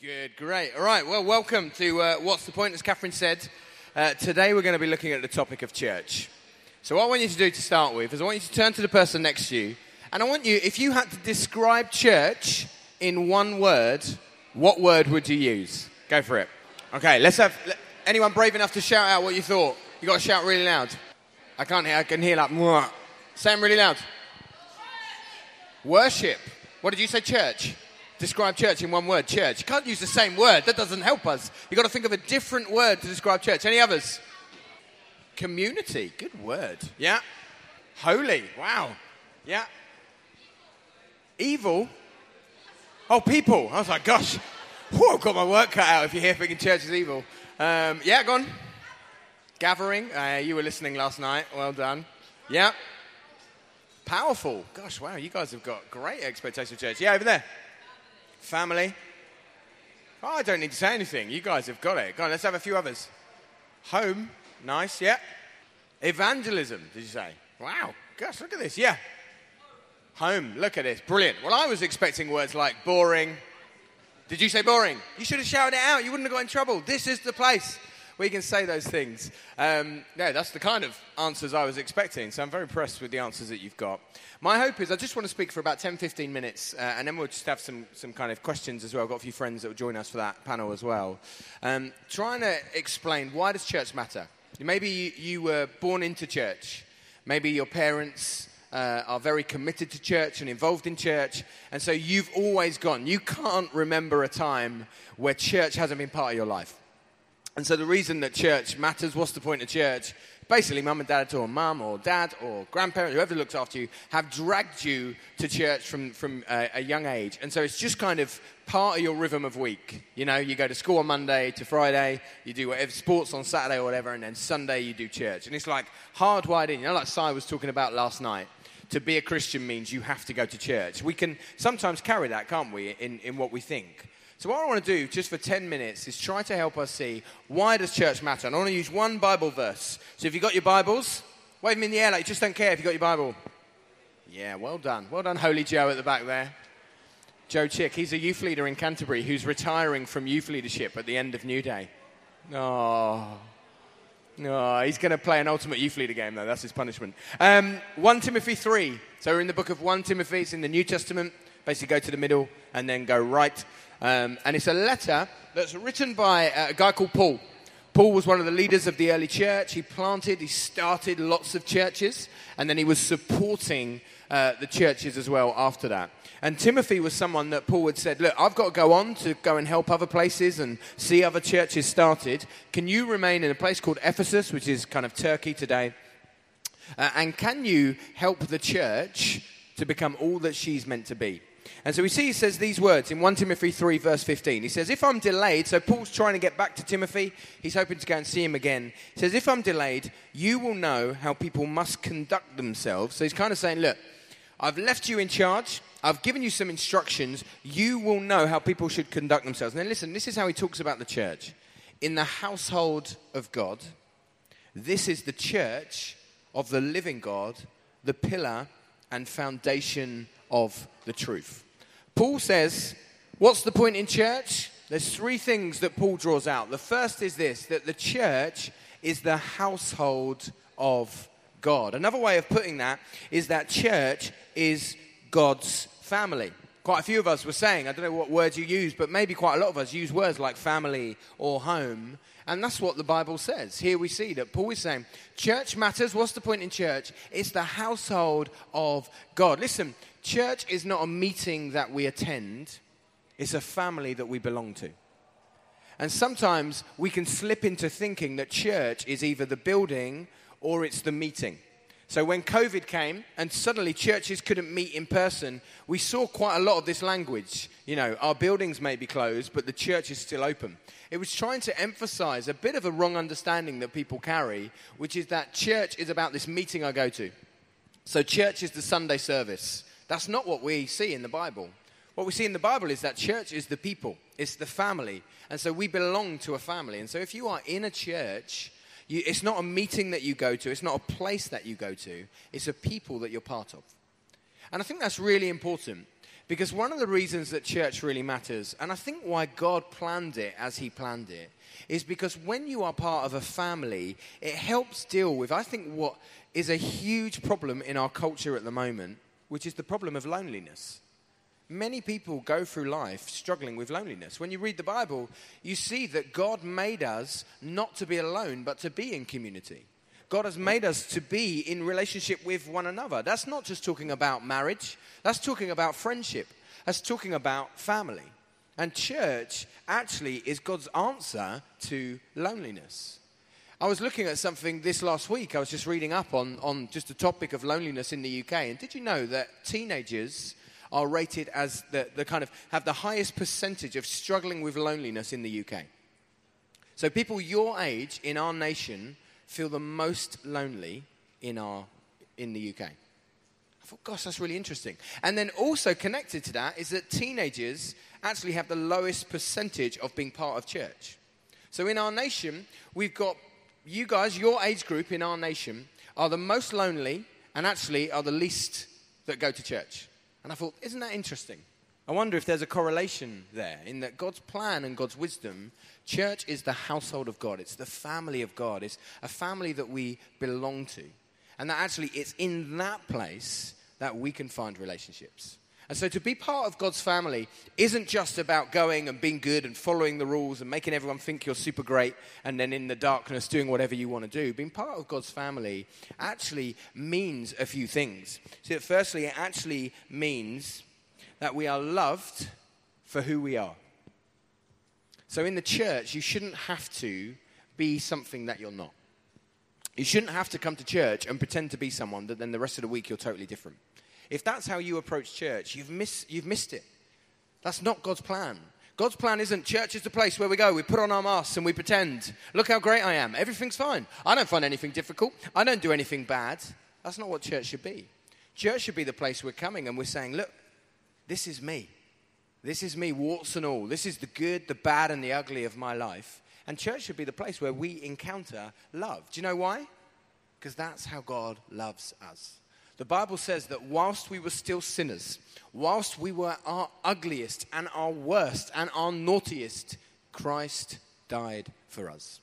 Good, great. All right, well, welcome to uh, What's the Point, as Catherine said. Uh, today we're going to be looking at the topic of church. So, what I want you to do to start with is I want you to turn to the person next to you, and I want you, if you had to describe church in one word, what word would you use? Go for it. Okay, let's have anyone brave enough to shout out what you thought. You got to shout really loud. I can't hear. I can hear like. Mwah. Say them really loud. Worship. What did you say? Church. Describe church in one word. Church. You can't use the same word. That doesn't help us. You've got to think of a different word to describe church. Any others? Community. Good word. Yeah. Holy. Wow. Yeah. Evil. Oh, people. I was like, gosh. I've got my work cut out if you're here thinking church is evil. Um, yeah, go on. Gathering. Uh, you were listening last night. Well done. Yeah. Powerful. Gosh, wow. You guys have got great expectation of church. Yeah, over there. Family. Oh, I don't need to say anything. You guys have got it. Go on, let's have a few others. Home. Nice, yeah. Evangelism, did you say? Wow. Gosh, look at this. Yeah. Home. Look at this. Brilliant. Well, I was expecting words like boring. Did you say boring? You should have shouted it out. You wouldn't have got in trouble. This is the place you can say those things. Um, yeah, that's the kind of answers I was expecting. So I'm very impressed with the answers that you've got. My hope is I just want to speak for about 10, 15 minutes, uh, and then we'll just have some, some kind of questions as well. I've got a few friends that will join us for that panel as well. Um, trying to explain why does church matter? Maybe you, you were born into church. Maybe your parents uh, are very committed to church and involved in church, and so you've always gone. You can't remember a time where church hasn't been part of your life. And so the reason that church matters, what's the point of church? Basically, mum and dad, or mum or dad or grandparent, whoever looks after you, have dragged you to church from, from a, a young age. And so it's just kind of part of your rhythm of week. You know, you go to school on Monday to Friday, you do whatever, sports on Saturday or whatever, and then Sunday you do church. And it's like hardwired in. You know, like Si was talking about last night to be a Christian means you have to go to church. We can sometimes carry that, can't we, in, in what we think. So what I want to do, just for 10 minutes, is try to help us see why does church matter. And I want to use one Bible verse. So if you've got your Bibles, wave them in the air like you just don't care if you've got your Bible. Yeah, well done. Well done, Holy Joe at the back there. Joe Chick, he's a youth leader in Canterbury who's retiring from youth leadership at the end of Newday. Oh, no, he's going to play an ultimate youth leader game, though. That's his punishment. Um, 1 Timothy 3. So we're in the book of 1 Timothy. It's in the New Testament. Basically, go to the middle and then go right. Um, and it's a letter that's written by a guy called Paul. Paul was one of the leaders of the early church. He planted, he started lots of churches, and then he was supporting uh, the churches as well after that. And Timothy was someone that Paul had said, Look, I've got to go on to go and help other places and see other churches started. Can you remain in a place called Ephesus, which is kind of Turkey today? Uh, and can you help the church to become all that she's meant to be? And so we see he says these words in 1 Timothy 3, verse 15. He says, If I'm delayed, so Paul's trying to get back to Timothy, he's hoping to go and see him again. He says, If I'm delayed, you will know how people must conduct themselves. So he's kind of saying, Look, I've left you in charge. I've given you some instructions. You will know how people should conduct themselves. Now, listen, this is how he talks about the church. In the household of God, this is the church of the living God, the pillar and foundation of the truth. Paul says, What's the point in church? There's three things that Paul draws out. The first is this that the church is the household of God. Another way of putting that is that church is God's family. Quite a few of us were saying, I don't know what words you use, but maybe quite a lot of us use words like family or home. And that's what the Bible says. Here we see that Paul is saying, church matters. What's the point in church? It's the household of God. Listen, church is not a meeting that we attend, it's a family that we belong to. And sometimes we can slip into thinking that church is either the building or it's the meeting. So when COVID came and suddenly churches couldn't meet in person, we saw quite a lot of this language. You know, our buildings may be closed, but the church is still open. It was trying to emphasize a bit of a wrong understanding that people carry, which is that church is about this meeting I go to. So church is the Sunday service. That's not what we see in the Bible. What we see in the Bible is that church is the people, it's the family. And so we belong to a family. And so if you are in a church, you, it's not a meeting that you go to, it's not a place that you go to, it's a people that you're part of. And I think that's really important Because one of the reasons that church really matters, and I think why God planned it as He planned it, is because when you are part of a family, it helps deal with, I think, what is a huge problem in our culture at the moment, which is the problem of loneliness. Many people go through life struggling with loneliness. When you read the Bible, you see that God made us not to be alone, but to be in community. God has made us to be in relationship with one another. That's not just talking about marriage, that's talking about friendship, that's talking about family. And church actually is God's answer to loneliness. I was looking at something this last week. I was just reading up on, on just the topic of loneliness in the UK. And did you know that teenagers are rated as the, the kind of have the highest percentage of struggling with loneliness in the UK? So people your age in our nation feel the most lonely in, our, in the UK. I thought, gosh, that's really interesting. And then also connected to that is that teenagers actually have the lowest percentage of being part of church. So in our nation, we've got you guys, your age group in our nation, are the most lonely and actually are the least that go to church. And I thought, isn't that interesting? I wonder if there's a correlation there in that God's plan and God's wisdom Church is the household of God, it's the family of God, it's a family that we belong to. And that actually it's in that place that we can find relationships. And so to be part of God's family isn't just about going and being good and following the rules and making everyone think you're super great and then in the darkness doing whatever you want to do. Being part of God's family actually means a few things. So, firstly, it actually means that we are loved for who we are. So in the church, you shouldn't have to be something that you're not. You shouldn't have to come to church and pretend to be someone that then the rest of the week you're totally different. If that's how you approach church, you've, miss, you've missed it. That's not God's plan. God's plan isn't church is the place where we go, we put on our masks and we pretend, look how great I am. Everything's fine. I don't find anything difficult. I don't do anything bad. That's not what church should be. Church should be the place we're coming and we're saying, look, this is me. This is me, warts and all. This is the good, the bad, and the ugly of my life. And church should be the place where we encounter love. Do you know why? Because that's how God loves us. The Bible says that whilst we were still sinners, whilst we were our ugliest and our worst and our naughtiest, Christ died for us.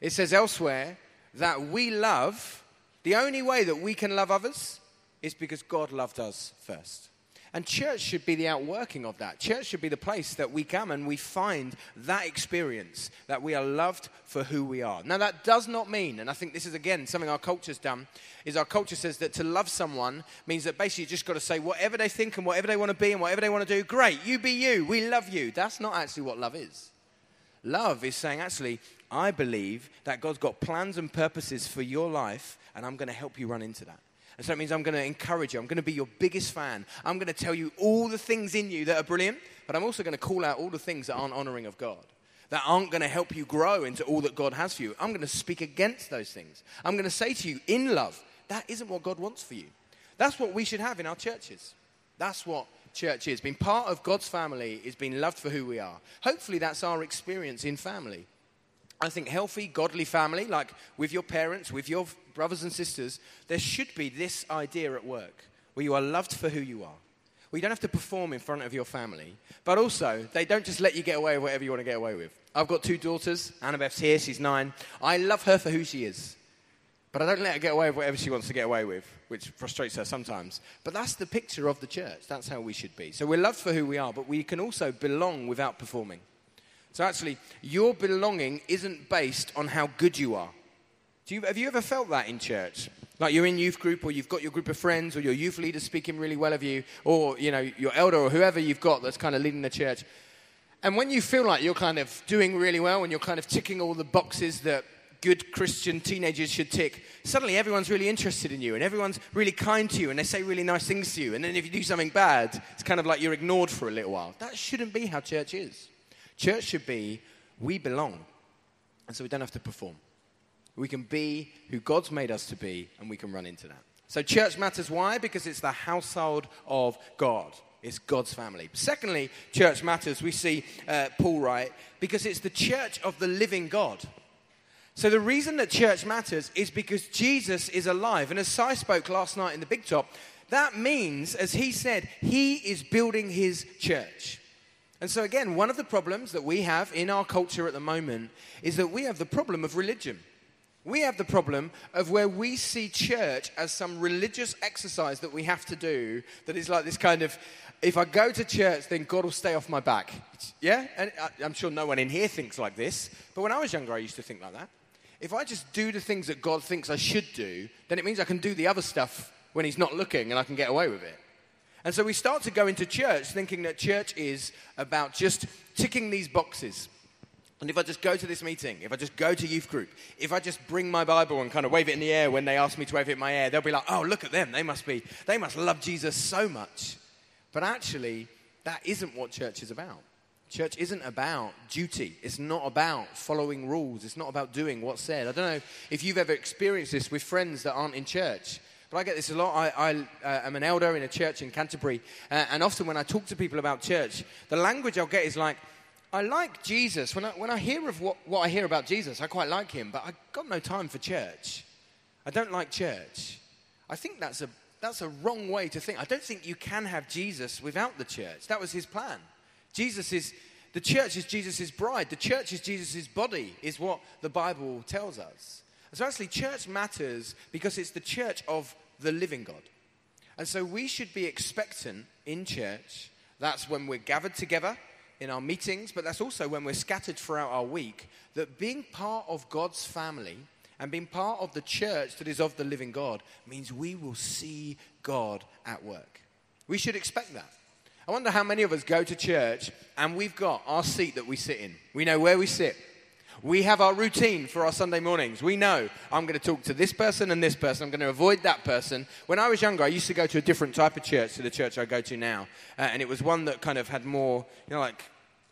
It says elsewhere that we love, the only way that we can love others is because God loved us first. And church should be the outworking of that. Church should be the place that we come and we find that experience that we are loved for who we are. Now, that does not mean, and I think this is again something our culture's done, is our culture says that to love someone means that basically you just got to say whatever they think and whatever they want to be and whatever they want to do, great, you be you, we love you. That's not actually what love is. Love is saying, actually, I believe that God's got plans and purposes for your life, and I'm going to help you run into that. And so it means I'm going to encourage you. I'm going to be your biggest fan. I'm going to tell you all the things in you that are brilliant, but I'm also going to call out all the things that aren't honoring of God, that aren't going to help you grow into all that God has for you. I'm going to speak against those things. I'm going to say to you in love, that isn't what God wants for you. That's what we should have in our churches. That's what church is. Being part of God's family is being loved for who we are. Hopefully, that's our experience in family. I think healthy, godly family, like with your parents, with your brothers and sisters, there should be this idea at work where you are loved for who you are. Where you don't have to perform in front of your family, but also they don't just let you get away with whatever you want to get away with. I've got two daughters. Annabeth's here, she's nine. I love her for who she is, but I don't let her get away with whatever she wants to get away with, which frustrates her sometimes. But that's the picture of the church. That's how we should be. So we're loved for who we are, but we can also belong without performing. So actually, your belonging isn't based on how good you are. You, have you ever felt that in church? Like you're in youth group, or you've got your group of friends, or your youth leader speaking really well of you, or you know your elder, or whoever you've got that's kind of leading the church. And when you feel like you're kind of doing really well, and you're kind of ticking all the boxes that good Christian teenagers should tick, suddenly everyone's really interested in you, and everyone's really kind to you, and they say really nice things to you. And then if you do something bad, it's kind of like you're ignored for a little while. That shouldn't be how church is. Church should be we belong, and so we don't have to perform. We can be who God's made us to be, and we can run into that. So, church matters. Why? Because it's the household of God. It's God's family. Secondly, church matters. We see uh, Paul write because it's the church of the living God. So, the reason that church matters is because Jesus is alive. And as Si spoke last night in the Big Top, That means, as he said, he is building his church. And so, again, one of the problems that we have in our culture at the moment is that we have the problem of religion. We have the problem of where we see church as some religious exercise that we have to do that is like this kind of, if I go to church, then God will stay off my back. Yeah? And I'm sure no one in here thinks like this, but when I was younger, I used to think like that. If I just do the things that God thinks I should do, then it means I can do the other stuff when He's not looking and I can get away with it. And so we start to go into church thinking that church is about just ticking these boxes. And if I just go to this meeting, if I just go to youth group, if I just bring my Bible and kind of wave it in the air when they ask me to wave it in my air, they'll be like, oh, look at them. They must be, they must love Jesus so much. But actually, that isn't what church is about. Church isn't about duty. It's not about following rules. It's not about doing what's said. I don't know if you've ever experienced this with friends that aren't in church. But I get this a lot. I, I uh, am an elder in a church in Canterbury. Uh, and often when I talk to people about church, the language I'll get is like, I like Jesus. When I, when I hear of what, what I hear about Jesus, I quite like him, but I've got no time for church. I don't like church. I think that's a, that's a wrong way to think. I don't think you can have Jesus without the church. That was his plan. Jesus is, the church is Jesus' bride. The church is Jesus' body, is what the Bible tells us. So actually, church matters because it's the church of the living God. And so we should be expectant in church. That's when we're gathered together in our meetings, but that's also when we're scattered throughout our week, that being part of God's family and being part of the church that is of the living God means we will see God at work. We should expect that. I wonder how many of us go to church and we've got our seat that we sit in. We know where we sit. We have our routine for our Sunday mornings. We know I'm going to talk to this person and this person. I'm going to avoid that person. When I was younger, I used to go to a different type of church to the church I go to now. Uh, and it was one that kind of had more, you know, like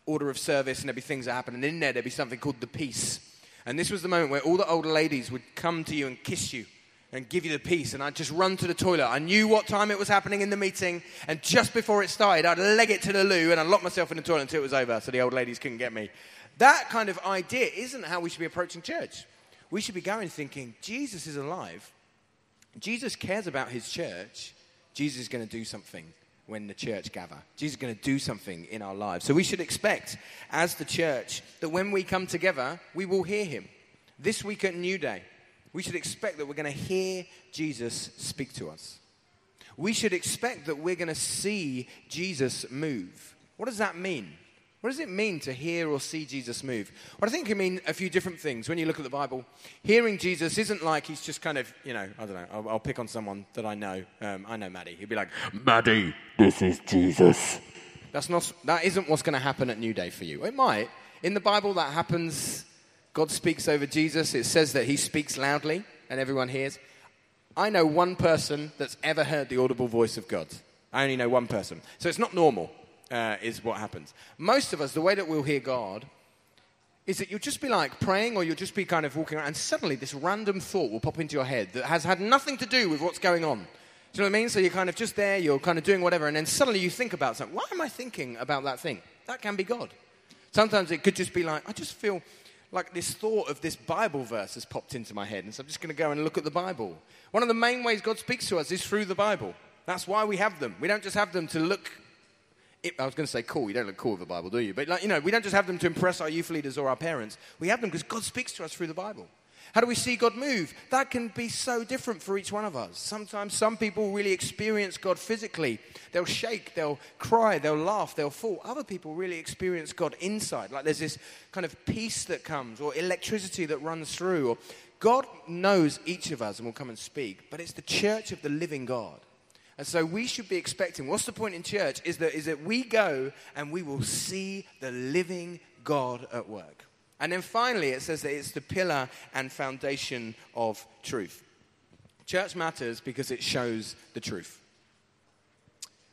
order of service and there'd be things that happen. And in there, there'd be something called the peace. And this was the moment where all the older ladies would come to you and kiss you and give you the peace. And I'd just run to the toilet. I knew what time it was happening in the meeting. And just before it started, I'd leg it to the loo and I'd lock myself in the toilet until it was over so the old ladies couldn't get me. That kind of idea isn't how we should be approaching church. We should be going thinking, Jesus is alive. Jesus cares about his church. Jesus is going to do something when the church gather. Jesus is going to do something in our lives. So we should expect, as the church, that when we come together, we will hear him. This week at Newday, we should expect that we're going to hear Jesus speak to us. We should expect that we're going to see Jesus move. What does that mean? What does it mean to hear or see Jesus move? Well, I think it means a few different things. When you look at the Bible, hearing Jesus isn't like he's just kind of, you know, I don't know, I'll, I'll pick on someone that I know. Um, I know Maddie. He'd be like, Maddie, this is Jesus. That's not, that isn't what's going to happen at Newday for you. It might. In the Bible, that happens. God speaks over Jesus. It says that he speaks loudly and everyone hears. I know one person that's ever heard the audible voice of God. I only know one person. So it's not normal uh, is what happens. Most of us, the way that we'll hear God is that you'll just be like praying or you'll just be kind of walking around, and suddenly this random thought will pop into your head that has had nothing to do with what's going on. Do you know what I mean? So you're kind of just there, you're kind of doing whatever, and then suddenly you think about something. Why am I thinking about that thing? That can be God. Sometimes it could just be like, I just feel like this thought of this Bible verse has popped into my head, and so I'm just going to go and look at the Bible. One of the main ways God speaks to us is through the Bible. That's why we have them. We don't just have them to look I was going to say cool. You don't look cool with the Bible, do you? But like, you know, we don't just have them to impress our youth leaders or our parents. We have them because God speaks to us through the Bible. How do we see God move? That can be so different for each one of us. Sometimes some people really experience God physically. They'll shake, they'll cry, they'll laugh, they'll fall. Other people really experience God inside. Like there's this kind of peace that comes or electricity that runs through. Or God knows each of us and will come and speak, but it's the church of the living God and so we should be expecting, what's the point in church? Is that, is that we go and we will see the living God at work. And then finally, it says that it's the pillar and foundation of truth. Church matters because it shows the truth.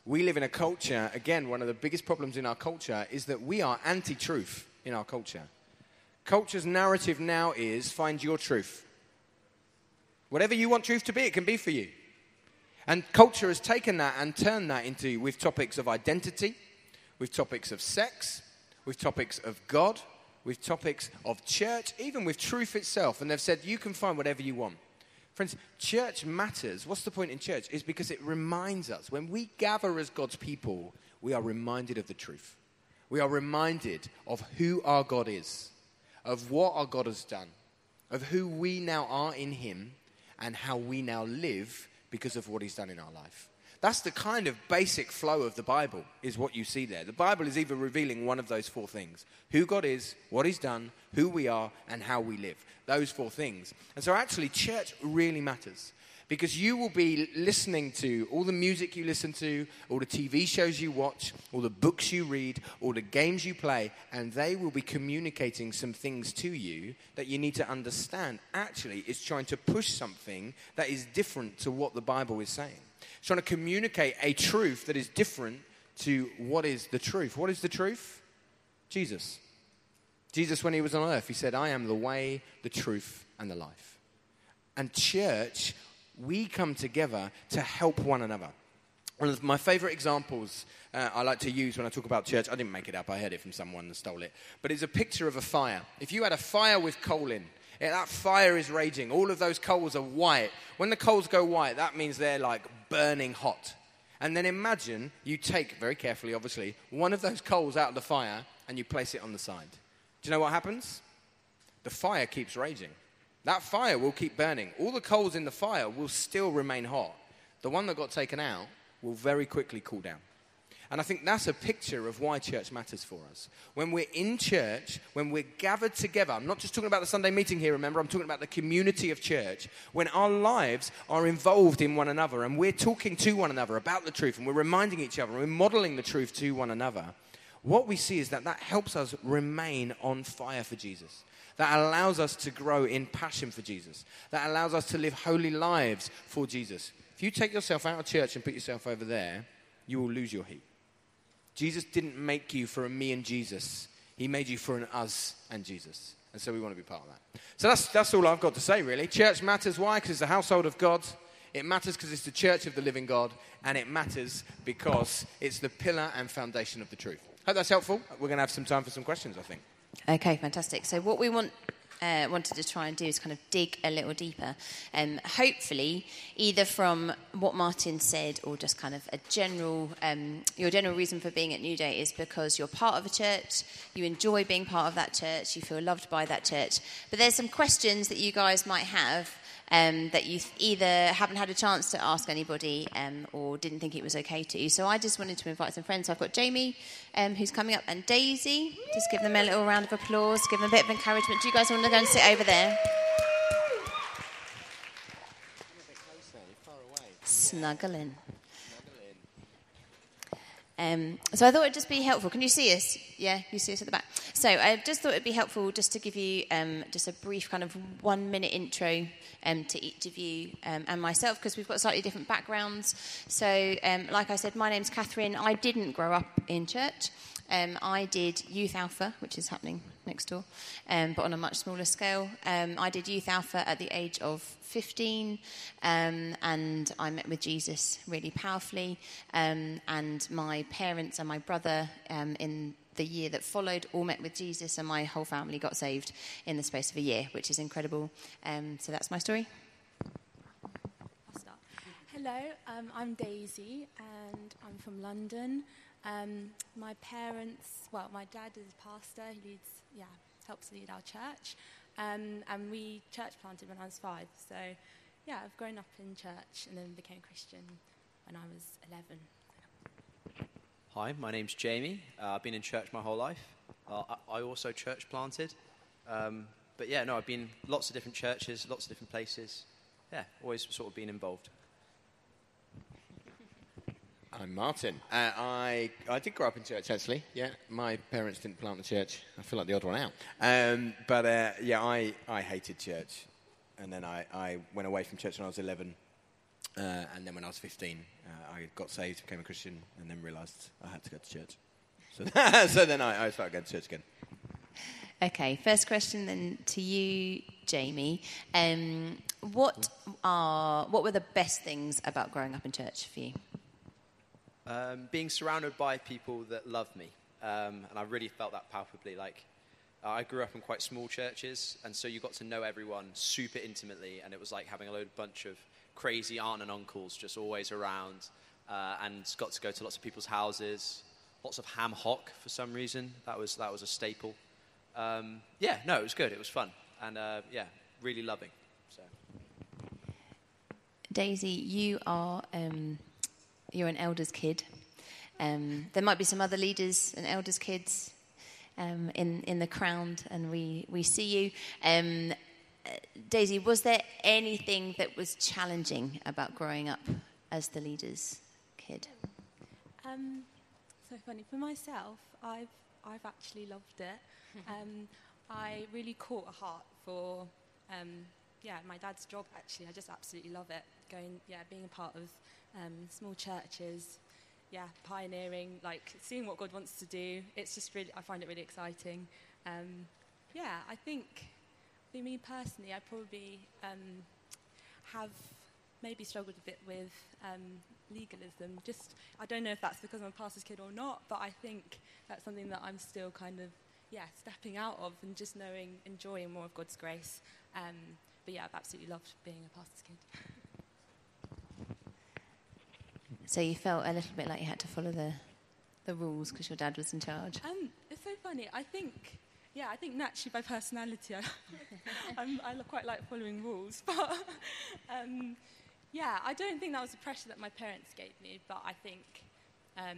We live in a culture, again, one of the biggest problems in our culture is that we are anti truth in our culture. Culture's narrative now is find your truth. Whatever you want truth to be, it can be for you. And culture has taken that and turned that into with topics of identity, with topics of sex, with topics of God, with topics of church, even with truth itself. And they've said, you can find whatever you want. Friends, church matters. What's the point in church? Is because it reminds us. When we gather as God's people, we are reminded of the truth. We are reminded of who our God is, of what our God has done, of who we now are in Him, and how we now live because of what He's done in our life. That's the kind of basic flow of the Bible, is what you see there. The Bible is either revealing one of those four things who God is, what He's done, who we are, and how we live. Those four things. And so, actually, church really matters because you will be listening to all the music you listen to, all the TV shows you watch, all the books you read, all the games you play, and they will be communicating some things to you that you need to understand. Actually, it's trying to push something that is different to what the Bible is saying. It's trying to communicate a truth that is different to what is the truth. What is the truth? Jesus. Jesus, when he was on earth, he said, I am the way, the truth, and the life. And church we come together to help one another. One of my favorite examples uh, I like to use when I talk about church, I didn't make it up, I heard it from someone and stole it, but it's a picture of a fire. If you had a fire with coal in, yeah, that fire is raging. All of those coals are white. When the coals go white, that means they're like burning hot. And then imagine you take, very carefully, obviously, one of those coals out of the fire and you place it on the side. Do you know what happens? The fire keeps raging. That fire will keep burning. All the coals in the fire will still remain hot. The one that got taken out will very quickly cool down. And I think that's a picture of why church matters for us. When we're in church, when we're gathered together, I'm not just talking about the Sunday meeting here, remember, I'm talking about the community of church. When our lives are involved in one another and we're talking to one another about the truth and we're reminding each other and we're modeling the truth to one another, what we see is that that helps us remain on fire for Jesus that allows us to grow in passion for Jesus, that allows us to live holy lives for Jesus. If you take yourself out of church and put yourself over there, you will lose your heat. Jesus didn't make you for a me and Jesus, He made you for an us and Jesus. And so we want to be part of that. So that's, that's all I've got to say, really. Church matters. Why? Because it's the household of God. It matters because it's the church of the living God. And it matters because it's the pillar and foundation of the truth. Hope that's helpful. We're going to have some time for some questions, I think. Okay, fantastic. So what we want uh, wanted to try and do is kind of dig a little deeper. And um, hopefully, either from what Martin said or just kind of a general, um, your general reason for being at Newday is because you're part of a church, you enjoy being part of that church, you feel loved by that church. But there's some questions that you guys might have um, that you either haven't had a chance to ask anybody um, or didn't think it was okay to. So I just wanted to invite some friends. So I've got Jamie, um, who's coming up, and Daisy. Just give them a little round of applause, give them a bit of encouragement. Do you guys want to go and sit over there? Snuggling. Um, so I thought it'd just be helpful. Can you see us? Yeah, you see us at the back. So I just thought it'd be helpful just to give you um, just a brief kind of one minute intro um, to each of you um, and myself because we've got slightly different backgrounds. So, um, like I said, my name's Catherine. I didn't grow up in church. Um, I did Youth Alpha, which is happening next door, um, but on a much smaller scale. Um, I did Youth Alpha at the age of 15, um, and I met with Jesus really powerfully. Um, and my parents and my brother um, in the year that followed all met with Jesus, and my whole family got saved in the space of a year, which is incredible. so that's my story. Hello, I'm Daisy, and I'm from London. Um, my parents, well, my dad is a pastor. He leads, yeah, helps lead our church. Um, and we church planted when I was five. So, yeah, I've grown up in church and then became Christian when I was 11. Hi, my name's Jamie. Uh, I've been in church my whole life. Uh, I, also church planted. Um, but yeah, no, I've been lots of different churches, lots of different places. Yeah, always sort of been involved. I'm Martin. Uh, I, I did grow up in church, actually. Yeah, my parents didn't plant the church. I feel like the odd one out. Um, but uh, yeah, I, I hated church. And then I, I went away from church when I was 11. Uh, and then when I was 15, uh, I got saved, became a Christian, and then realised I had to go to church. So, so then I, I started going to church again. Okay, first question then to you, Jamie. Um, what are what were the best things about growing up in church for you? Um, being surrounded by people that love me. Um, and I really felt that palpably. Like, I grew up in quite small churches, and so you got to know everyone super intimately, and it was like having a load bunch of crazy aunt and uncles just always around, uh, and got to go to lots of people's houses, lots of ham hock for some reason. That was that was a staple. Um, yeah, no, it was good. It was fun, and uh, yeah, really loving. So. Daisy, you are um, you're an elders kid. Um, there might be some other leaders and elders kids um, in in the crowd, and we we see you. Um, Daisy, was there anything that was challenging about growing up as the leaders kid? Um, so funny for myself. I've I've actually loved it. Um, I really caught a heart for um, yeah my dad's job. Actually, I just absolutely love it. Going yeah, being a part of um, small churches, yeah, pioneering, like seeing what God wants to do. It's just really I find it really exciting. Um, yeah, I think for me personally, I probably um, have maybe struggled a bit with um, legalism. Just I don't know if that's because I'm a pastor's kid or not, but I think that's something that I'm still kind of yeah stepping out of and just knowing, enjoying more of God's grace. Um, but yeah, I've absolutely loved being a pastor's kid. So you felt a little bit like you had to follow the the rules because your dad was in charge. Um, it's so funny. I think, yeah, I think naturally by personality, I, I'm, I quite like following rules. But um, yeah, I don't think that was the pressure that my parents gave me. But I think, um,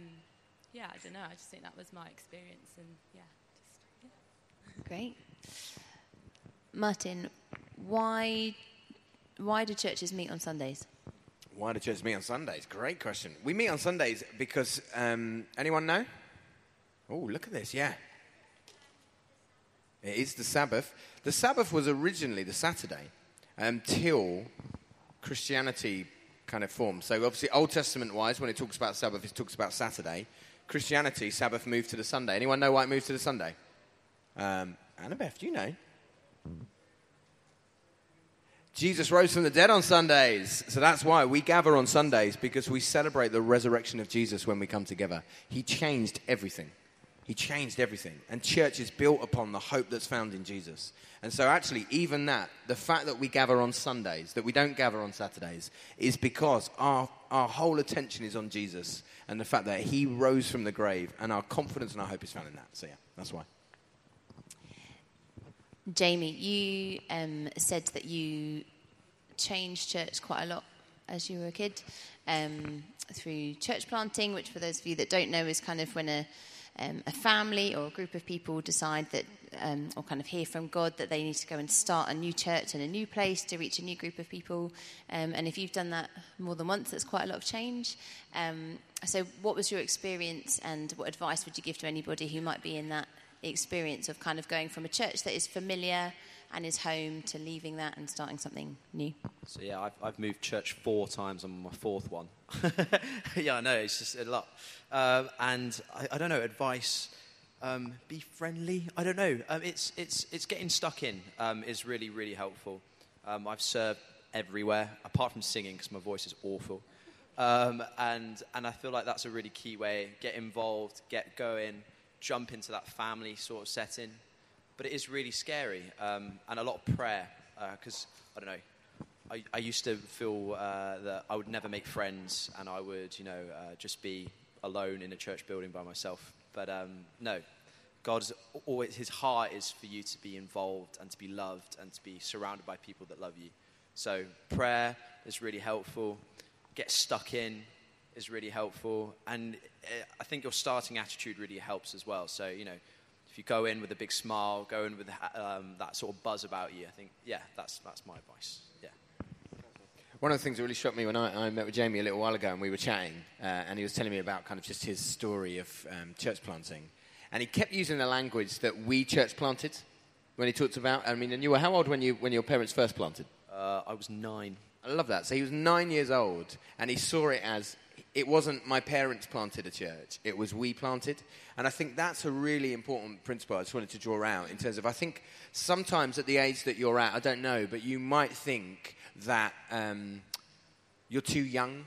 yeah, I don't know. I just think that was my experience, and yeah, just yeah. Great. Martin, why why do churches meet on Sundays? Why do churches meet on Sundays? Great question. We meet on Sundays because um, anyone know? Oh, look at this. Yeah, it is the Sabbath. The Sabbath was originally the Saturday until Christianity kind of formed. So obviously, Old Testament wise, when it talks about Sabbath, it talks about Saturday. Christianity, Sabbath moved to the Sunday. Anyone know why it moved to the Sunday? Um, Annabeth, do you know? Jesus rose from the dead on Sundays. So that's why we gather on Sundays because we celebrate the resurrection of Jesus when we come together. He changed everything. He changed everything. And church is built upon the hope that's found in Jesus. And so, actually, even that, the fact that we gather on Sundays, that we don't gather on Saturdays, is because our, our whole attention is on Jesus and the fact that he rose from the grave, and our confidence and our hope is found in that. So, yeah, that's why. Jamie, you um, said that you changed church quite a lot as you were a kid um, through church planting, which, for those of you that don't know, is kind of when a, um, a family or a group of people decide that, um, or kind of hear from God that they need to go and start a new church in a new place to reach a new group of people. Um, and if you've done that more than once, that's quite a lot of change. Um, so, what was your experience, and what advice would you give to anybody who might be in that experience of kind of going from a church that is familiar and is home to leaving that and starting something new? So yeah, I've, I've moved church four times. I'm on my fourth one. yeah, I know it's just a lot. Um, and I, I, don't know advice. Um, be friendly. I don't know. Um, it's it's it's getting stuck in um, is really really helpful. Um, I've served everywhere apart from singing because my voice is awful. Um, and and I feel like that's a really key way. Get involved, get going, jump into that family sort of setting. But it is really scary and a lot of prayer because I don't know. I, I used to feel uh, that I would never make friends and I would, you know, uh, just be alone in a church building by myself. But um, no, God's always, his heart is for you to be involved and to be loved and to be surrounded by people that love you. So prayer is really helpful. Get stuck in is really helpful. And uh, I think your starting attitude really helps as well. So, you know, if you go in with a big smile, go in with um, that sort of buzz about you, I think, yeah, that's, that's my advice. Yeah. One of the things that really struck me when I, I met with Jamie a little while ago and we were chatting, uh, and he was telling me about kind of just his story of um, church planting. And he kept using the language that we church planted when he talked about. I mean, and you were how old when, you, when your parents first planted? Uh, I was nine. I love that. So he was nine years old, and he saw it as it wasn't my parents planted a church, it was we planted. And I think that's a really important principle I just wanted to draw out in terms of I think sometimes at the age that you're at, I don't know, but you might think that um, you're too young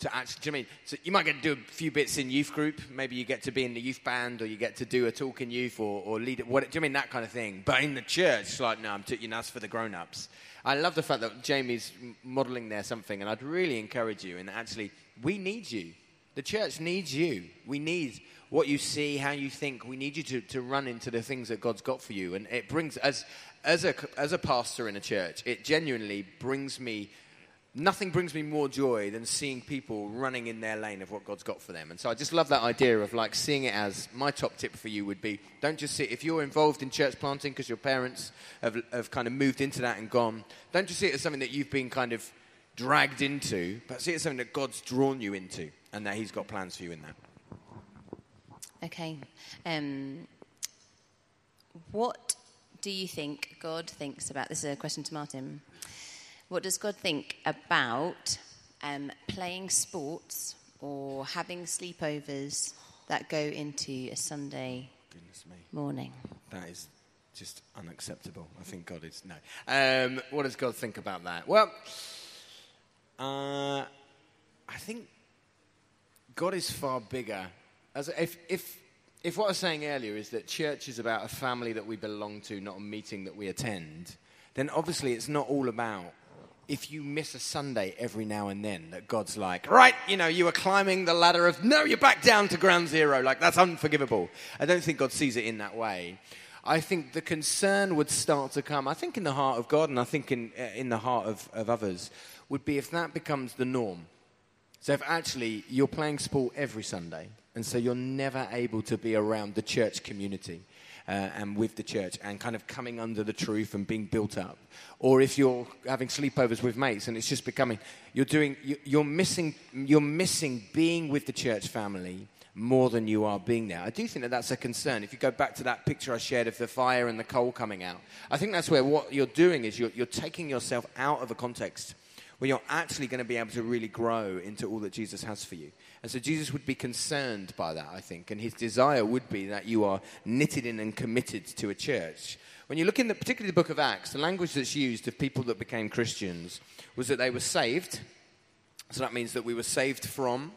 to actually, do you know I mean? So you might get to do a few bits in youth group. Maybe you get to be in the youth band, or you get to do a talk in youth, or, or lead. What do you know I mean? That kind of thing. But in the church, it's like no, I'm t- you know, that's for the grown-ups. I love the fact that Jamie's modelling there something, and I'd really encourage you. in actually, we need you. The church needs you. We need what you see, how you think. We need you to, to run into the things that God's got for you. And it brings, as, as, a, as a pastor in a church, it genuinely brings me nothing brings me more joy than seeing people running in their lane of what God's got for them. And so I just love that idea of like seeing it as my top tip for you would be don't just see if you're involved in church planting because your parents have, have kind of moved into that and gone, don't just see it as something that you've been kind of dragged into, but see it's something that God's drawn you into and that He's got plans for you in that. Okay. Um, what do you think God thinks about? This is a question to Martin. What does God think about um, playing sports or having sleepovers that go into a Sunday morning? That is just unacceptable. I think God is no. Um, what does God think about that? Well, uh, I think God is far bigger. As if if if what I was saying earlier is that church is about a family that we belong to, not a meeting that we attend, then obviously it's not all about if you miss a Sunday every now and then, that God's like, right, you know, you were climbing the ladder of, no, you're back down to ground zero. Like, that's unforgivable. I don't think God sees it in that way. I think the concern would start to come, I think, in the heart of God and I think in, uh, in the heart of, of others, would be if that becomes the norm. So if actually you're playing sport every Sunday, and so you're never able to be around the church community uh, and with the church and kind of coming under the truth and being built up, or if you're having sleepovers with mates and it's just becoming you're doing you, you're missing you're missing being with the church family more than you are being there. I do think that that's a concern. If you go back to that picture I shared of the fire and the coal coming out, I think that's where what you're doing is you're, you're taking yourself out of a context where you're actually going to be able to really grow into all that Jesus has for you. And so Jesus would be concerned by that, I think, and his desire would be that you are knitted in and committed to a church. When you look in the, particularly the book of Acts, the language that's used of people that became Christians was that they were saved. So that means that we were saved from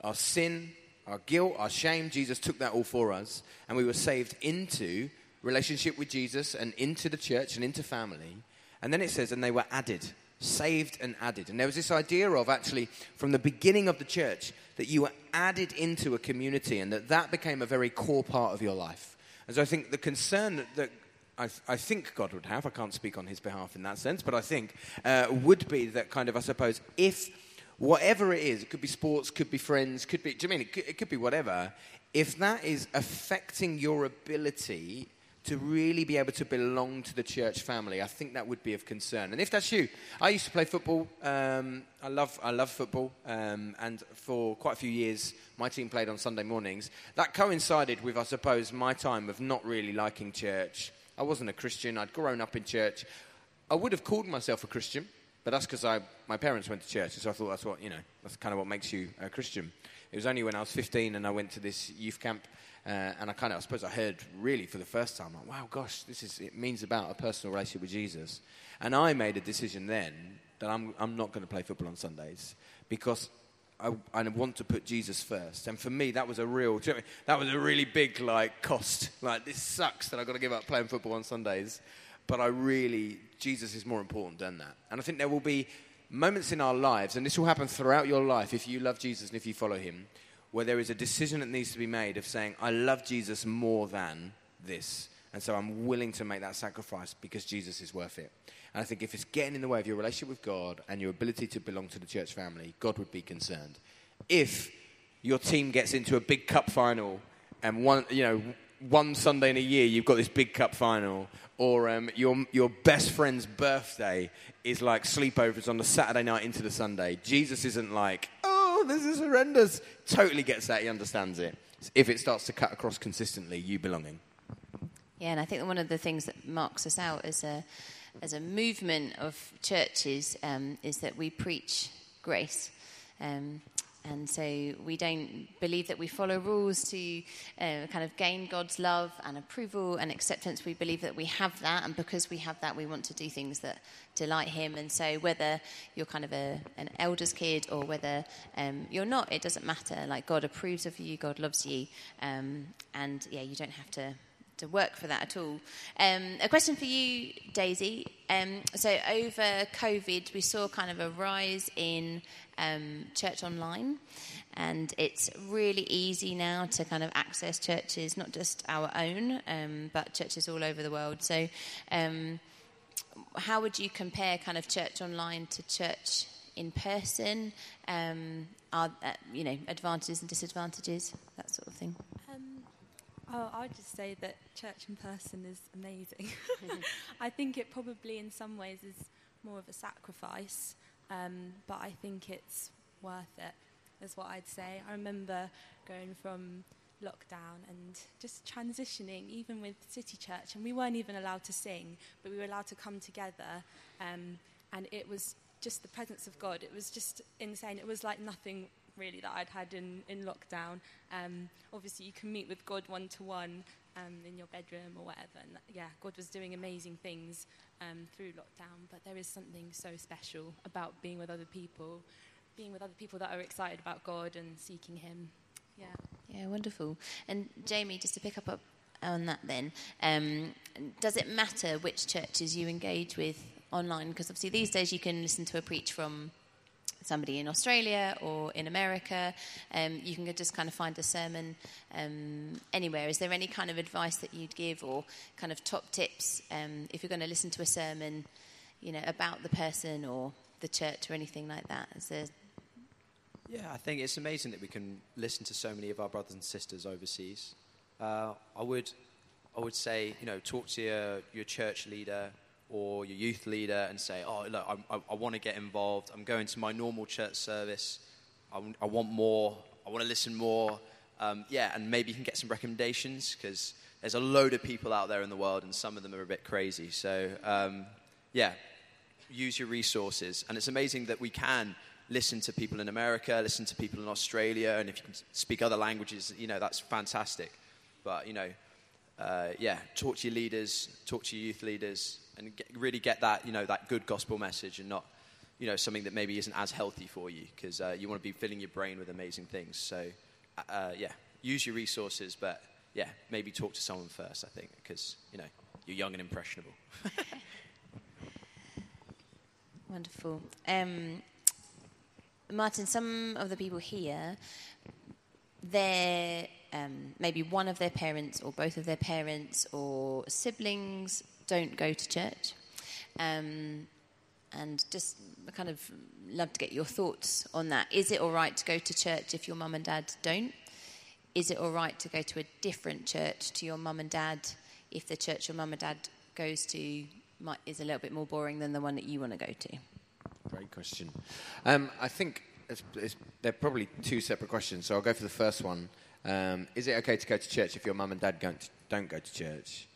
our sin, our guilt, our shame. Jesus took that all for us, and we were saved into relationship with Jesus and into the church and into family. And then it says, and they were added saved and added. And there was this idea of actually, from the beginning of the church, that you were added into a community and that that became a very core part of your life. And so I think the concern that, that I, I, think God would have, I can't speak on his behalf in that sense, but I think uh, would be that kind of, I suppose, if whatever it is, it could be sports, could be friends, could be, do you mean it could, it could be whatever, if that is affecting your ability to really be able to belong to the church family, I think that would be of concern. And if that's you, I used to play football. Um, I love, I love football, um, and for quite a few years, my team played on Sunday mornings. That coincided with, I suppose, my time of not really liking church. I wasn't a Christian. I'd grown up in church. I would have called myself a Christian, but that's because my parents went to church, so I thought that's what you know. That's kind of what makes you a Christian. It was only when I was 15 and I went to this youth camp uh, and I kind of, I suppose I heard really for the first time, like, wow, gosh, this is, it means about a personal relationship with Jesus. And I made a decision then that I'm, I'm not going to play football on Sundays because I, I, want to put Jesus first. And for me, that was a real, that was a really big, like, cost. Like, this sucks that I've got to give up playing football on Sundays. But I really, Jesus is more important than that. And I think there will be moments in our lives, and this will happen throughout your life if you love Jesus and if you follow him, where there is a decision that needs to be made of saying, I love Jesus more than this. And so I'm willing to make that sacrifice because Jesus is worth it. And I think if it's getting in the way of your relationship with God and your ability to belong to the church family, God would be concerned. If your team gets into a big cup final and one, you know, one Sunday in a year you've got this big cup final, or um, your, your best friend's birthday is like sleepovers on the Saturday night into the Sunday, Jesus isn't like, oh, this is horrendous. Totally gets that, he understands it. If it starts to cut across consistently, you belonging. Yeah, and I think one of the things that marks us out as a, as a movement of churches um, is that we preach grace. Um, And so we don't believe that we follow rules to uh, kind of gain God's love and approval and acceptance. We believe that we have that, and because we have that, we want to do things that delight Him. And so whether you're kind of a, an elder's kid or whether um, you're not, it doesn't matter. Like God approves of you, God loves you, um, and yeah, you don't have to to work for that at all. Um, a question for you, Daisy. Um, so over COVID, we saw kind of a rise in um, church online, and it's really easy now to kind of access churches, not just our own, um, but churches all over the world. So, um, how would you compare kind of church online to church in person? Um, are uh, you know advantages and disadvantages, that sort of thing? Oh, I would just say that church in person is amazing. I think it probably, in some ways, is more of a sacrifice, um, but I think it's worth it, is what I'd say. I remember going from lockdown and just transitioning, even with City Church, and we weren't even allowed to sing, but we were allowed to come together, um, and it was just the presence of God. It was just insane. It was like nothing really that I'd had in, in lockdown. Um, obviously, you can meet with God one to one in your bedroom or whatever. And yeah, God was doing amazing things um, through lockdown. But there is something so special about being with other people, being with other people that are excited about God and seeking Him. Yeah. Yeah, wonderful. And Jamie, just to pick up on that then, um, does it matter which churches you engage with online? Because obviously these days you can listen to a preach from somebody in Australia or in America. Um, you can just kind of find a sermon um, anywhere. Is there any kind of advice that you'd give or kind of top tips um, if you're going to listen to a sermon, you know, about the person or the church or anything like that? Is there... Yeah, I think it's amazing that we can listen to so many of our brothers and sisters overseas. Uh, I would, I would say, you know, talk to your, your church leader, or your youth leader and say, oh, look, I, I, I want to get involved. I'm going to my normal church service. I, I want more. I want to listen more. Um, yeah, and maybe you can get some recommendations because there's a load of people out there in the world and some of them are a bit crazy. So, um, yeah, use your resources. And it's amazing that we can listen to people in America, listen to people in Australia, and if you can speak other languages, you know, that's fantastic. But, you know, uh, yeah, talk to your leaders, talk to your youth leaders, and get, really get that, you know, that good gospel message and not, you know, something that maybe isn't as healthy for you because uh, you want to be filling your brain with amazing things. So, uh, uh, yeah, use your resources, but yeah, maybe talk to someone first, I think, because, you know, you're young and impressionable. Wonderful. Um, Martin, some of the people here, they're um, maybe one of their parents or both of their parents or siblings don't go to church. Um, and just kind of love to get your thoughts on that. Is it all right to go to church if your mum and dad don't? Is it all right to go to a different church to your mum and dad if the church your mum and dad goes to might, is a little bit more boring than the one that you want to go to? Great question. Um, I think it's, it's, they're probably two separate questions, so I'll go for the first one. Um, is it okay to go to church if your mum and dad don't, don't go to church?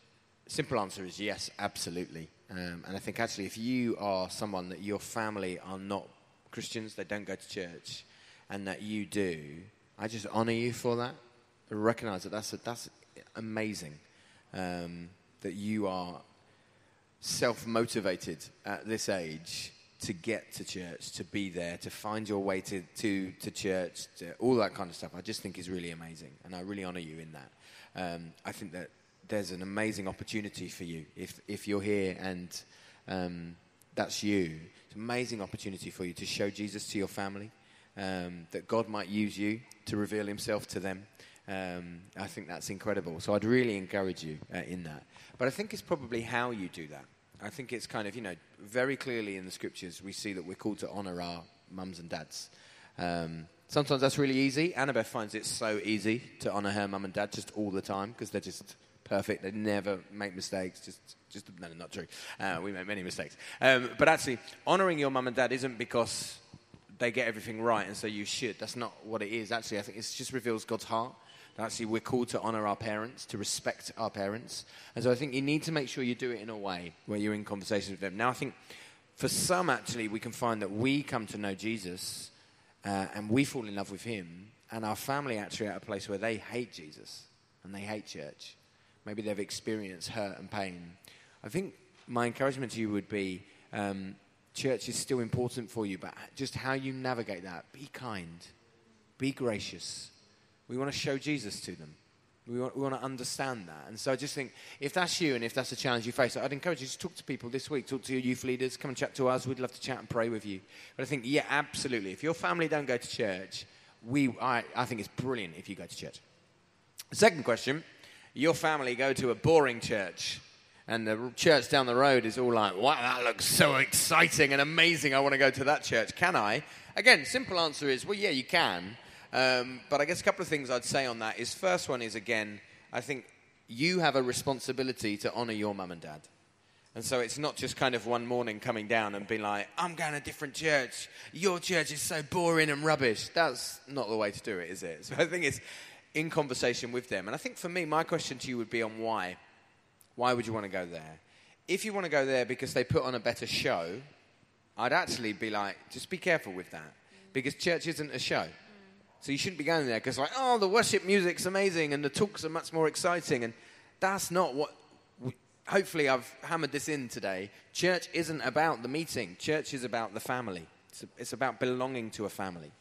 Simple answer is yes, absolutely. Um, and I think actually, if you are someone that your family are not Christians, they don't go to church, and that you do, I just honour you for that. I recognise that that's, a, that's amazing um, that you are self motivated at this age to get to church, to be there, to find your way to, to, to church, to all that kind of stuff. I just think is really amazing, and I really honour you in that. Um, I think that there's an amazing opportunity for you if, if you're here and um, that's you. It's an amazing opportunity for you to show Jesus to your family, um, that God might use you to reveal himself to them. Um, I think that's incredible. So I'd really encourage you uh, in that. But I think it's probably how you do that. I think it's kind of, you know, very clearly in the scriptures we see that we're called to honor our mums and dads. Um, sometimes that's really easy. Annabeth finds it so easy to honor her mum and dad just all the time because they're just perfect. They never make mistakes. Just, just no, not true. Uh, we make many mistakes. Um, but actually, honoring your mum and dad isn't because they get everything right, and so you should. That's not what it is. Actually, I think it just reveals God's heart. Actually, we're called to honor our parents, to respect our parents. And so I think you need to make sure you do it in a way where you're in conversation with them. Now, I think for some, actually, we can find that we come to know Jesus uh, and we fall in love with him, and our family actually are at a place where they hate Jesus and they hate church. Maybe they've experienced hurt and pain. I think my encouragement to you would be um, church is still important for you, but just how you navigate that. Be kind, be gracious. We want to show Jesus to them. We want, we want to understand that. And so I just think if that's you and if that's a challenge you face, I'd encourage you to talk to people this week. Talk to your youth leaders. Come and chat to us. We'd love to chat and pray with you. But I think, yeah, absolutely. If your family don't go to church, we, I, I think it's brilliant if you go to church. Second question Your family go to a boring church. And the church down the road is all like, wow, that looks so exciting and amazing. I want to go to that church. Can I? Again, simple answer is, well, yeah, you can. Um, but I guess a couple of things I'd say on that is first one is again, I think you have a responsibility to honor your mum and dad. And so it's not just kind of one morning coming down and being like, I'm going to a different church. Your church is so boring and rubbish. That's not the way to do it, is it? So I think it's in conversation with them. And I think for me, my question to you would be on why. Why would you want to go there? If you want to go there because they put on a better show, I'd actually be like, just be careful with that. Because church isn't a show. So you shouldn't be going there because, like, oh, the worship music's amazing and the talks are much more exciting. And that's not what. Hopefully, I've hammered this in today. Church isn't about the meeting, church is about the family, it's, it's about belonging to a family.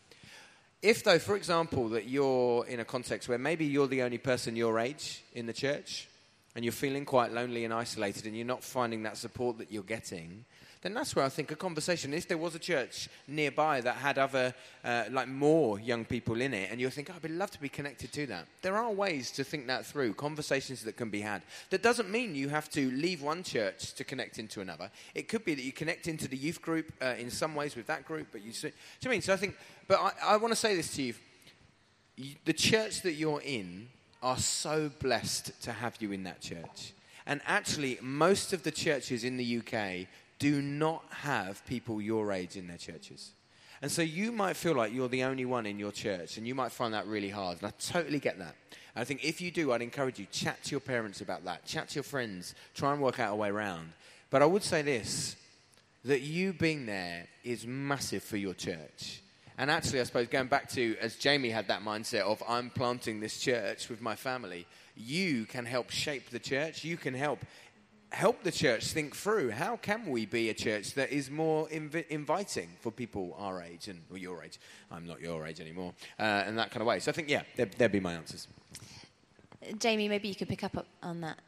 If, though, for example, that you're in a context where maybe you're the only person your age in the church and you're feeling quite lonely and isolated and you're not finding that support that you're getting, then that's where I think a conversation. If there was a church nearby that had other, uh, like more young people in it, and you're thinking, oh, I'd love to be connected to that. There are ways to think that through, conversations that can be had. That doesn't mean you have to leave one church to connect into another. It could be that you connect into the youth group uh, in some ways with that group, but you see, do you mean? So I think, but I, I want to say this to you. The church that you're in are so blessed to have you in that church. And actually, most of the churches in the UK do not have people your age in their churches. And so you might feel like you're the only one in your church, and you might find that really hard. And I totally get that. And I think if you do, I'd encourage you chat to your parents about that, chat to your friends, try and work out a way around. But I would say this that you being there is massive for your church. And actually, I suppose going back to as Jamie had that mindset of I'm planting this church with my family, you can help shape the church. You can help help the church think through how can we be a church that is more inv- inviting for people our age and or your age. I'm not your age anymore, uh, and that kind of way. So I think yeah, there, there'd be my answers. Jamie, maybe you could pick up on that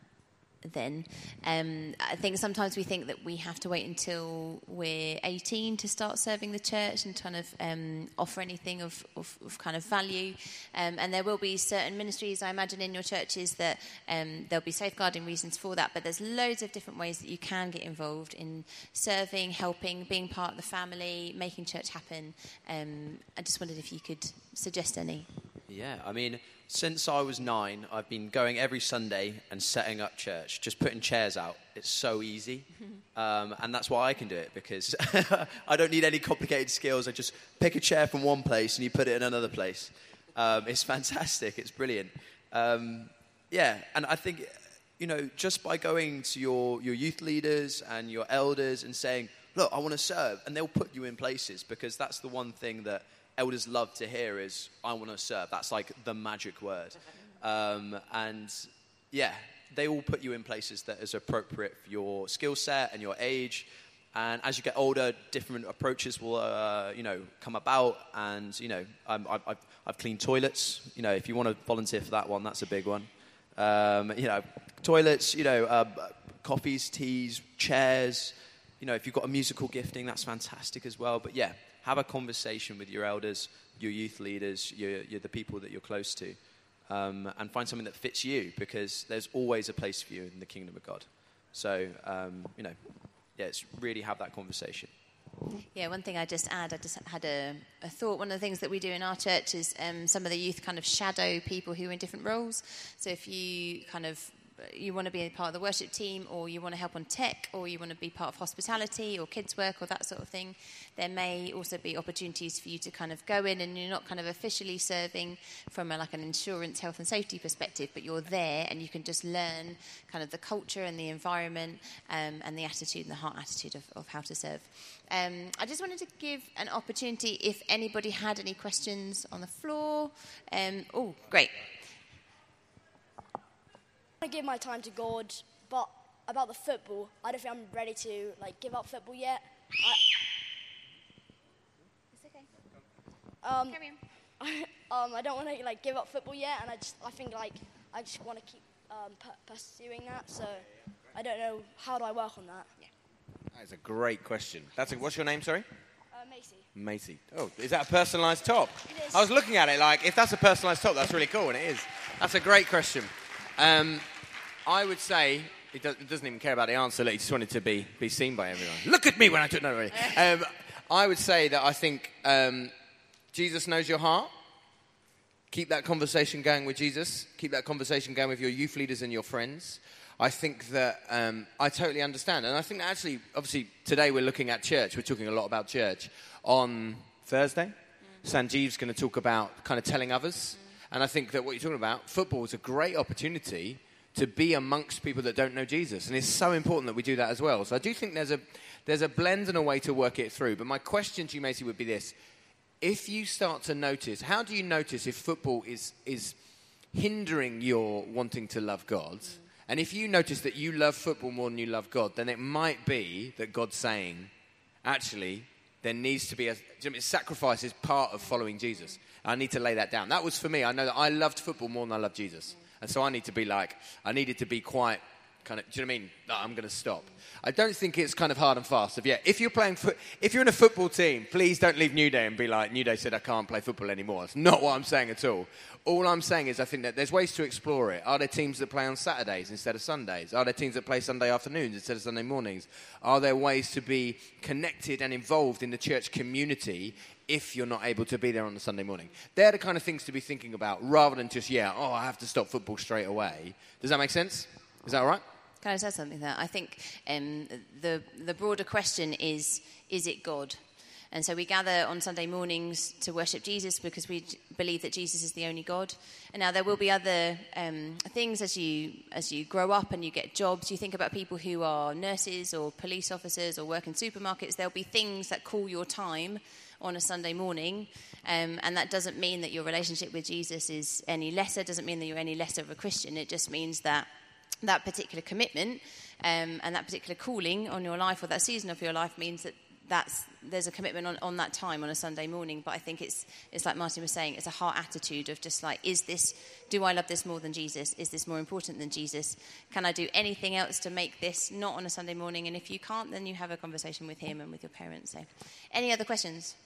then. Um, I think sometimes we think that we have to wait until we're 18 to start serving the church and kind of um, offer anything of, of, of, kind of value. Um, and there will be certain ministries, I imagine, in your churches that um, there'll be safeguarding reasons for that. But there's loads of different ways that you can get involved in serving, helping, being part of the family, making church happen. Um, I just wondered if you could suggest any. Yeah, I mean, since I was nine, I've been going every Sunday and setting up church, just putting chairs out. It's so easy. Um, and that's why I can do it because I don't need any complicated skills. I just pick a chair from one place and you put it in another place. Um, it's fantastic. It's brilliant. Um, yeah, and I think, you know, just by going to your, your youth leaders and your elders and saying, look, I want to serve, and they'll put you in places because that's the one thing that elders love to hear is, I want to serve. That's like the magic word. Um, and yeah, they all put you in places that is appropriate for your skill set and your age. And as you get older, different approaches will, uh, you know, come about. And you know, I've, I've, I've, cleaned toilets. You know, if you want to volunteer for that one, that's a big one. Um, you know, toilets. You know, uh, coffees, teas, chairs. You know, if you've got a musical gifting, that's fantastic as well. But yeah, have a conversation with your elders, your youth leaders, your, your the people that you're close to, um, and find something that fits you because there's always a place for you in the kingdom of God. So, um, you know, yeah, it's really have that conversation. Yeah, one thing I just add, I just had a, a, thought. One of the things that we do in our church is um, some of the youth kind of shadow people who are in different roles. So if you kind of you want to be a part of the worship team, or you want to help on tech, or you want to be part of hospitality or kids work or that sort of thing, there may also be opportunities for you to kind of go in and you're not kind of officially serving from a, like an insurance, health and safety perspective, but you're there and you can just learn kind of the culture and the environment um, and the attitude and the heart attitude of, of how to serve. Um, I just wanted to give an opportunity if anybody had any questions on the floor. Um, oh, great. I give my time to God, but about the football, I don't think I'm ready to like give up football yet. I, It's okay. um, Carry um, I don't want to like give up football yet, and I just I think like I just want to keep um, p- pursuing that. So I don't know how do I work on that. That is a great question. That's a, what's your name, sorry? Uh, Macy. Macy. Oh, is that a personalised top? It is. I was looking at it like, if that's a personalised top, that's really cool, and it is. That's a great question. Um, I would say he, does, doesn't even care about the answer. Like, he just wanted to be, be seen by everyone. Look at me when I do. No, really. Um, I would say that I think um, Jesus knows your heart. Keep that conversation going with Jesus. Keep that conversation going with your youth leaders and your friends. I think that um, I totally understand. And I think that actually, obviously, today we're looking at church. We're talking a lot about church. On Thursday, Sanjeev's going to talk about kind of telling others. And I think that what you're talking about, football is a great opportunity to be amongst people that don't know Jesus. And it's so important that we do that as well. So I do think there's a, there's a blend and a way to work it through. But my question to you, Macy, would be this. If you start to notice, how do you notice if football is, is hindering your wanting to love God? And if you notice that you love football more than you love God, then it might be that God's saying, actually, there needs to be a sacrifice is part of following Jesus. I need to lay that down. That was for me. I know that I loved football more than I loved Jesus. And so I need to be like, I needed to be quite kind of, do you know what I mean? I'm going to stop. I don't think it's kind of hard and fast. Of, yeah, if you're playing, foot, if you're in a football team, please don't leave Newday and be like, Newday said I can't play football anymore. That's not what I'm saying at all. All I'm saying is I think that there's ways to explore it. Are there teams that play on Saturdays instead of Sundays? Are there teams that play Sunday afternoons instead of Sunday mornings? Are there ways to be connected and involved in the church community if you're not able to be there on the Sunday morning? They're the kind of things to be thinking about rather than just, yeah, oh, I have to stop football straight away. Does that make sense? Is that all right? Can I say something there? I think um, the, the broader question is is it God? And so we gather on Sunday mornings to worship Jesus because we believe that Jesus is the only God. And now there will be other um, things as you as you grow up and you get jobs. You think about people who are nurses or police officers or work in supermarkets. There'll be things that call your time on a Sunday morning, um, and that doesn't mean that your relationship with Jesus is any lesser. Doesn't mean that you're any lesser of a Christian. It just means that that particular commitment um, and that particular calling on your life or that season of your life means that that's, there's a commitment on, on that time on a Sunday morning. But I think it's, it's like Martin was saying, it's a heart attitude of just like, is this, do I love this more than Jesus? Is this more important than Jesus? Can I do anything else to make this not on a Sunday morning? And if you can't, then you have a conversation with him and with your parents. So, any other questions?